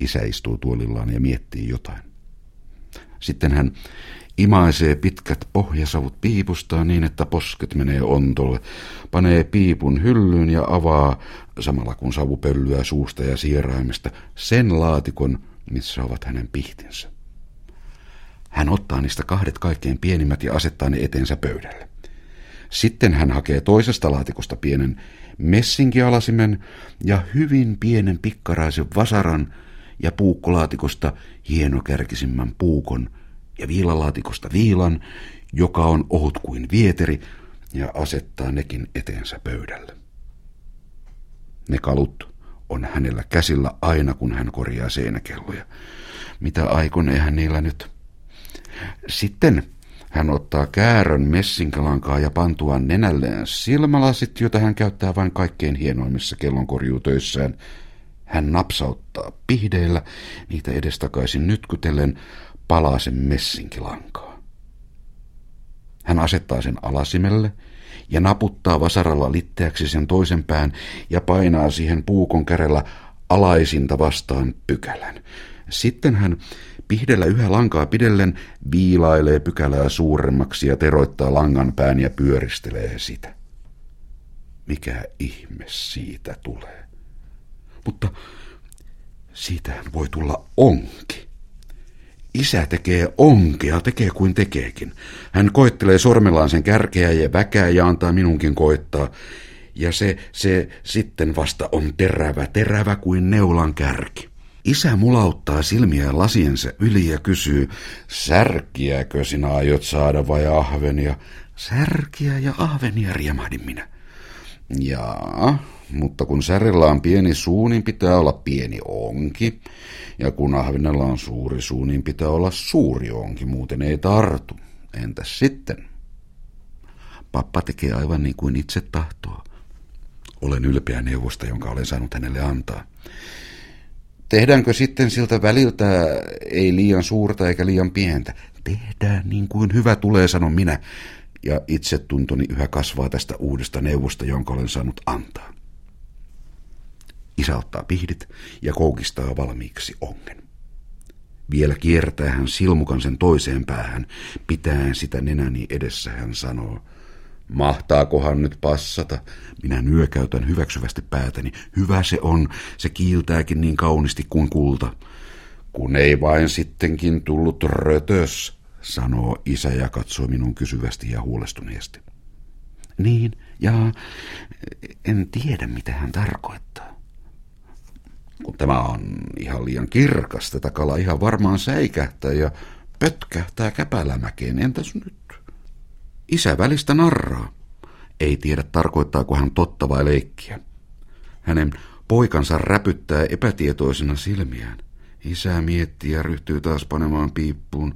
Isä istuu tuolillaan ja miettii jotain. Sitten hän imaisee pitkät pohjasavut piipustaan niin, että posket menee ontolle, panee piipun hyllyyn ja avaa, samalla kun savu pöllyää suusta ja sieraimesta, sen laatikon, missä ovat hänen pihtinsä. Hän ottaa niistä kahdet kaikkein pienimmät ja asettaa ne eteensä pöydälle. Sitten hän hakee toisesta laatikosta pienen messinkialasimen ja hyvin pienen pikkaraisen vasaran ja puukkolaatikosta hienokärkisimmän puukon ja viilalaatikosta viilan, joka on ohut kuin vieteri, ja asettaa nekin eteensä pöydälle. Ne kalut on hänellä käsillä aina, kun hän korjaa seinäkelloja. Mitä aikonee hän niillä nyt? Sitten hän ottaa käärön messinkalankaa ja pantuaan nenälleen silmälasit, jota hän käyttää vain kaikkein hienoimmissa kellonkorjuutöissään. Hän napsauttaa pihdeillä niitä edestakaisin nytkytellen palasen messinkilankaa. Hän asettaa sen alasimelle ja naputtaa vasaralla litteäksi sen toisen pään ja painaa siihen puukon kärellä alaisinta vastaan pykälän. Sitten hän Pihdellä yhä lankaa pidellen viilailee pykälää suuremmaksi ja teroittaa langan pään ja pyöristelee sitä. Mikä ihme siitä tulee? Siitähän voi tulla onki. Isä tekee onkea, tekee kuin tekeekin. Hän koittelee sormellaan sen kärkeä ja väkää ja antaa minunkin koittaa. Ja se, se sitten vasta on terävä, terävä kuin neulan kärki. Isä mulauttaa silmiä lasiensa yli ja kysyy, särkiäkö sinä aiot saada vai ahvenia? Särkiä ja ahvenia, riemahdin minä. Jaa, mutta kun särellä on pieni suu, niin pitää olla pieni onki. Ja kun ahvenella on suuri suu, niin pitää olla suuri onki, muuten ei tartu. Entäs sitten? Pappa tekee aivan niin kuin itse tahtoo. Olen ylpeä neuvosta, jonka olen saanut hänelle antaa. Tehdäänkö sitten siltä väliltä ei liian suurta eikä liian pientä? Tehdään niin kuin hyvä tulee, sanon minä. Ja itse tuntoni yhä kasvaa tästä uudesta neuvosta, jonka olen saanut antaa. Isä ottaa pihdit ja koukistaa valmiiksi ongen. Vielä kiertää hän silmukan sen toiseen päähän, pitäen sitä nenäni edessä hän sanoo – Mahtaakohan nyt passata? Minä nyökäytän hyväksyvästi päätäni. Hyvä se on, se kiiltääkin niin kaunisti kuin kulta. Kun ei vain sittenkin tullut rötös, sanoo isä ja katsoo minun kysyvästi ja huolestuneesti. Niin, ja en tiedä mitä hän tarkoittaa. Tämä on ihan liian kirkas, tätä kala ihan varmaan säikähtää ja pötkähtää käpälämäkeen. Entäs nyt? Isä välistä narraa. Ei tiedä tarkoittaako hän totta vai leikkiä. Hänen poikansa räpyttää epätietoisena silmiään. Isä miettii ja ryhtyy taas panemaan piippuun.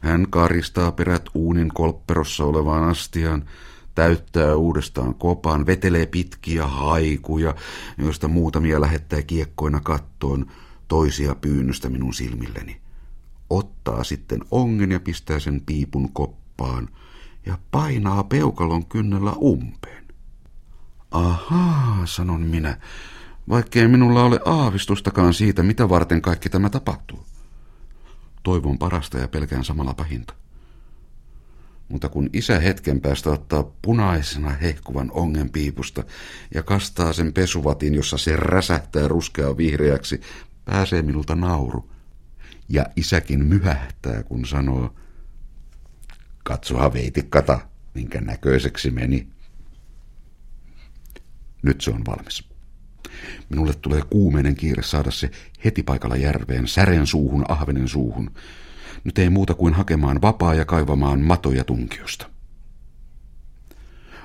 Hän karistaa perät uunin kolpperossa olevaan astiaan, täyttää uudestaan kopan, vetelee pitkiä haikuja, joista muutamia lähettää kiekkoina kattoon, toisia pyynnöstä minun silmilleni. Ottaa sitten ongen ja pistää sen piipun koppaan – ja painaa peukalon kynnellä umpeen. Ahaa, sanon minä, vaikkei minulla ole aavistustakaan siitä, mitä varten kaikki tämä tapahtuu. Toivon parasta ja pelkään samalla pahinta. Mutta kun isä hetken päästä ottaa punaisena hehkuvan ongen piipusta ja kastaa sen pesuvatin, jossa se räsähtää ruskeaa vihreäksi, pääsee minulta nauru. Ja isäkin myhähtää, kun sanoo, Katsoha veitikkata, minkä näköiseksi meni. Nyt se on valmis. Minulle tulee kuumeinen kiire saada se heti paikalla järveen, sären suuhun, ahvenen suuhun. Nyt ei muuta kuin hakemaan vapaa ja kaivamaan matoja tunkiosta.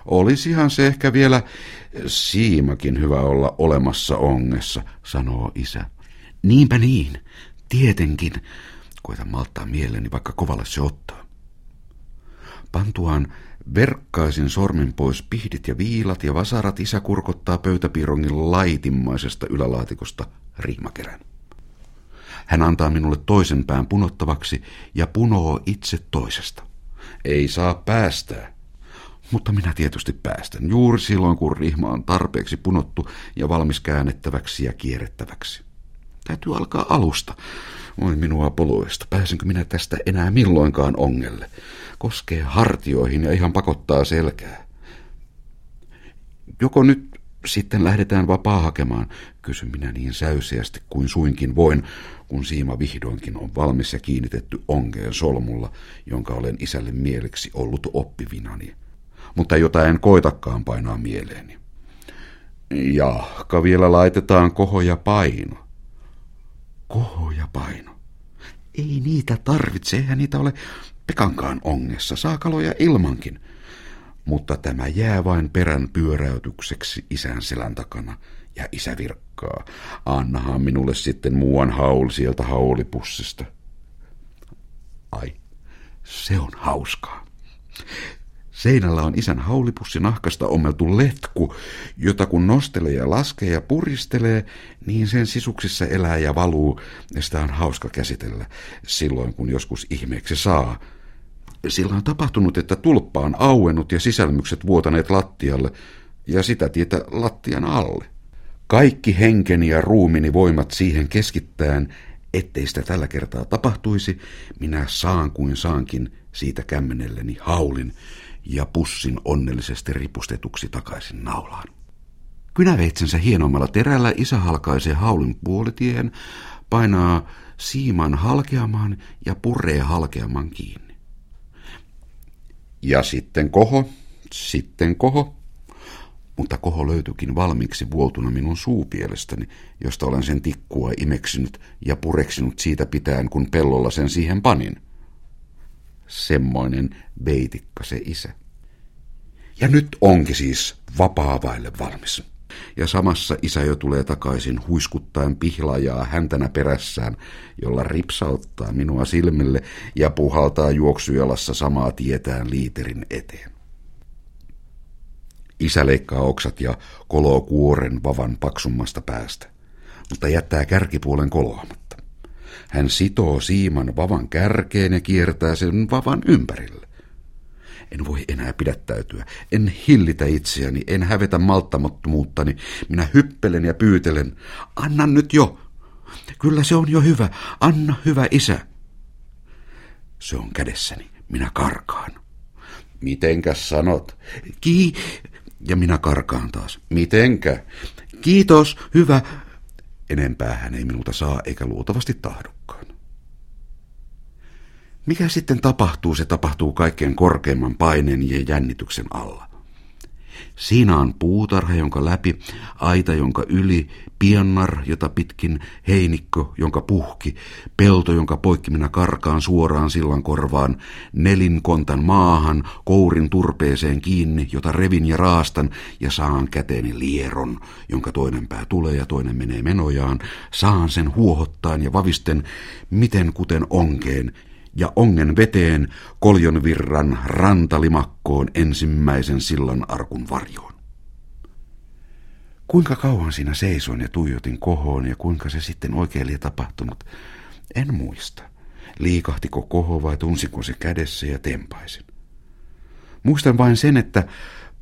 Olisihan se ehkä vielä siimakin hyvä olla olemassa ongessa, sanoo isä. Niinpä niin, tietenkin. Koitan malttaa mieleni, vaikka kovalle se ottaa. Pantuaan verkkaisin sormin pois pihdit ja viilat ja vasarat isä kurkottaa pöytäpiirongin laitimmaisesta ylälaatikosta rihmakerän. Hän antaa minulle toisen pään punottavaksi ja punoo itse toisesta. Ei saa päästää. Mutta minä tietysti päästän, juuri silloin kun rihma on tarpeeksi punottu ja valmis käännettäväksi ja kierrettäväksi. Täytyy alkaa alusta. Voi minua poluista. Pääsenkö minä tästä enää milloinkaan ongelle? Koskee hartioihin ja ihan pakottaa selkää. Joko nyt sitten lähdetään vapaa hakemaan, kysyn minä niin säyseästi kuin suinkin voin, kun siima vihdoinkin on valmis ja kiinnitetty ongeen solmulla, jonka olen isälle mieleksi ollut oppivinani. Mutta jota en koitakaan painaa mieleeni. Jahka vielä laitetaan koho ja paino. Koho ja paino. Ei niitä tarvitse, eihän niitä ole Pekankaan ongessa, saa kaloja ilmankin. Mutta tämä jää vain perän pyöräytykseksi isän selän takana, ja isä virkkaa. Annahan minulle sitten muuan haul sieltä haulipussista. Ai, se on hauskaa. Seinällä on isän haulipussi nahkasta ommeltu letku, jota kun nostelee ja laskee ja puristelee, niin sen sisuksissa elää ja valuu, ja sitä on hauska käsitellä, silloin kun joskus ihmeeksi saa. Sillä on tapahtunut, että tulppa on auennut ja sisälmykset vuotaneet lattialle, ja sitä tietä lattian alle. Kaikki henkeni ja ruumini voimat siihen keskittäen, ettei sitä tällä kertaa tapahtuisi, minä saan kuin saankin siitä kämmenelleni haulin, ja pussin onnellisesti ripustetuksi takaisin naulaan. Kynäveitsensä hienommalla terällä isä halkaisee haulin puolitien, painaa siiman halkeamaan ja puree halkeamaan kiinni. Ja sitten koho, sitten koho. Mutta koho löytyikin valmiiksi vuotuna minun suupielestäni, josta olen sen tikkua imeksinyt ja pureksinut siitä pitäen, kun pellolla sen siihen panin. Semmoinen veitikka se isä. Ja nyt onkin siis vapaa valmis. Ja samassa isä jo tulee takaisin huiskuttaen pihlajaa häntänä perässään, jolla ripsauttaa minua silmille ja puhaltaa juoksujalassa samaa tietään liiterin eteen. Isä leikkaa oksat ja koloo kuoren vavan paksummasta päästä, mutta jättää kärkipuolen koloamatta. Hän sitoo siiman vavan kärkeen ja kiertää sen vavan ympärille. En voi enää pidättäytyä, en hillitä itseäni, en hävetä malttamattomuuttani. Minä hyppelen ja pyytelen. Anna nyt jo. Kyllä se on jo hyvä. Anna hyvä isä. Se on kädessäni. Minä karkaan. Mitenkäs sanot? Ki... Ja minä karkaan taas. Mitenkä? Kiitos, hyvä. Enempää hän ei minulta saa eikä luultavasti tahdokkaan. Mikä sitten tapahtuu, se tapahtuu kaikkein korkeimman paineen ja jännityksen alla. Siinä on puutarha, jonka läpi, aita, jonka yli, piannar, jota pitkin, heinikko, jonka puhki, pelto, jonka poikki minä karkaan suoraan sillan korvaan, nelinkontan maahan, kourin turpeeseen kiinni, jota revin ja raastan, ja saan käteeni lieron, jonka toinen pää tulee ja toinen menee menojaan, saan sen huohottaan ja vavisten, miten kuten onkeen, ja ongen veteen koljon virran rantalimakkoon ensimmäisen sillan arkun varjoon. Kuinka kauan siinä seisoin ja tuijotin kohoon ja kuinka se sitten oikein oli tapahtunut, en muista. Liikahtiko koho vai tunsiko se kädessä ja tempaisin. Muistan vain sen, että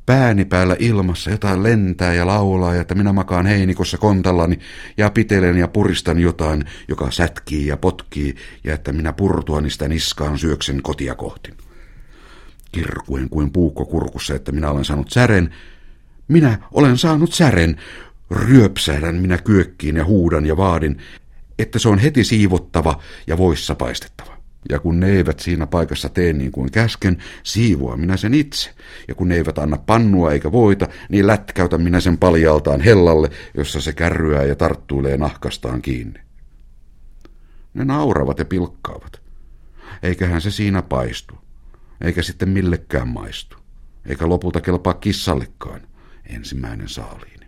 pääni päällä ilmassa jotain lentää ja laulaa, ja että minä makaan heinikossa kontallani ja pitelen ja puristan jotain, joka sätkii ja potkii, ja että minä purtuani sitä niskaan syöksen kotia kohti. Kirkuen kuin puukko kurkussa, että minä olen saanut sären. Minä olen saanut sären. Ryöpsähdän minä kyökkiin ja huudan ja vaadin, että se on heti siivottava ja voissa paistettava. Ja kun ne eivät siinä paikassa tee niin kuin käsken, siivoa minä sen itse. Ja kun ne eivät anna pannua eikä voita, niin lätkäytän minä sen paljaltaan hellalle, jossa se kärryää ja tarttuilee nahkastaan kiinni. Ne nauravat ja pilkkaavat. Eiköhän se siinä paistu. Eikä sitten millekään maistu. Eikä lopulta kelpaa kissallekaan ensimmäinen saaliini.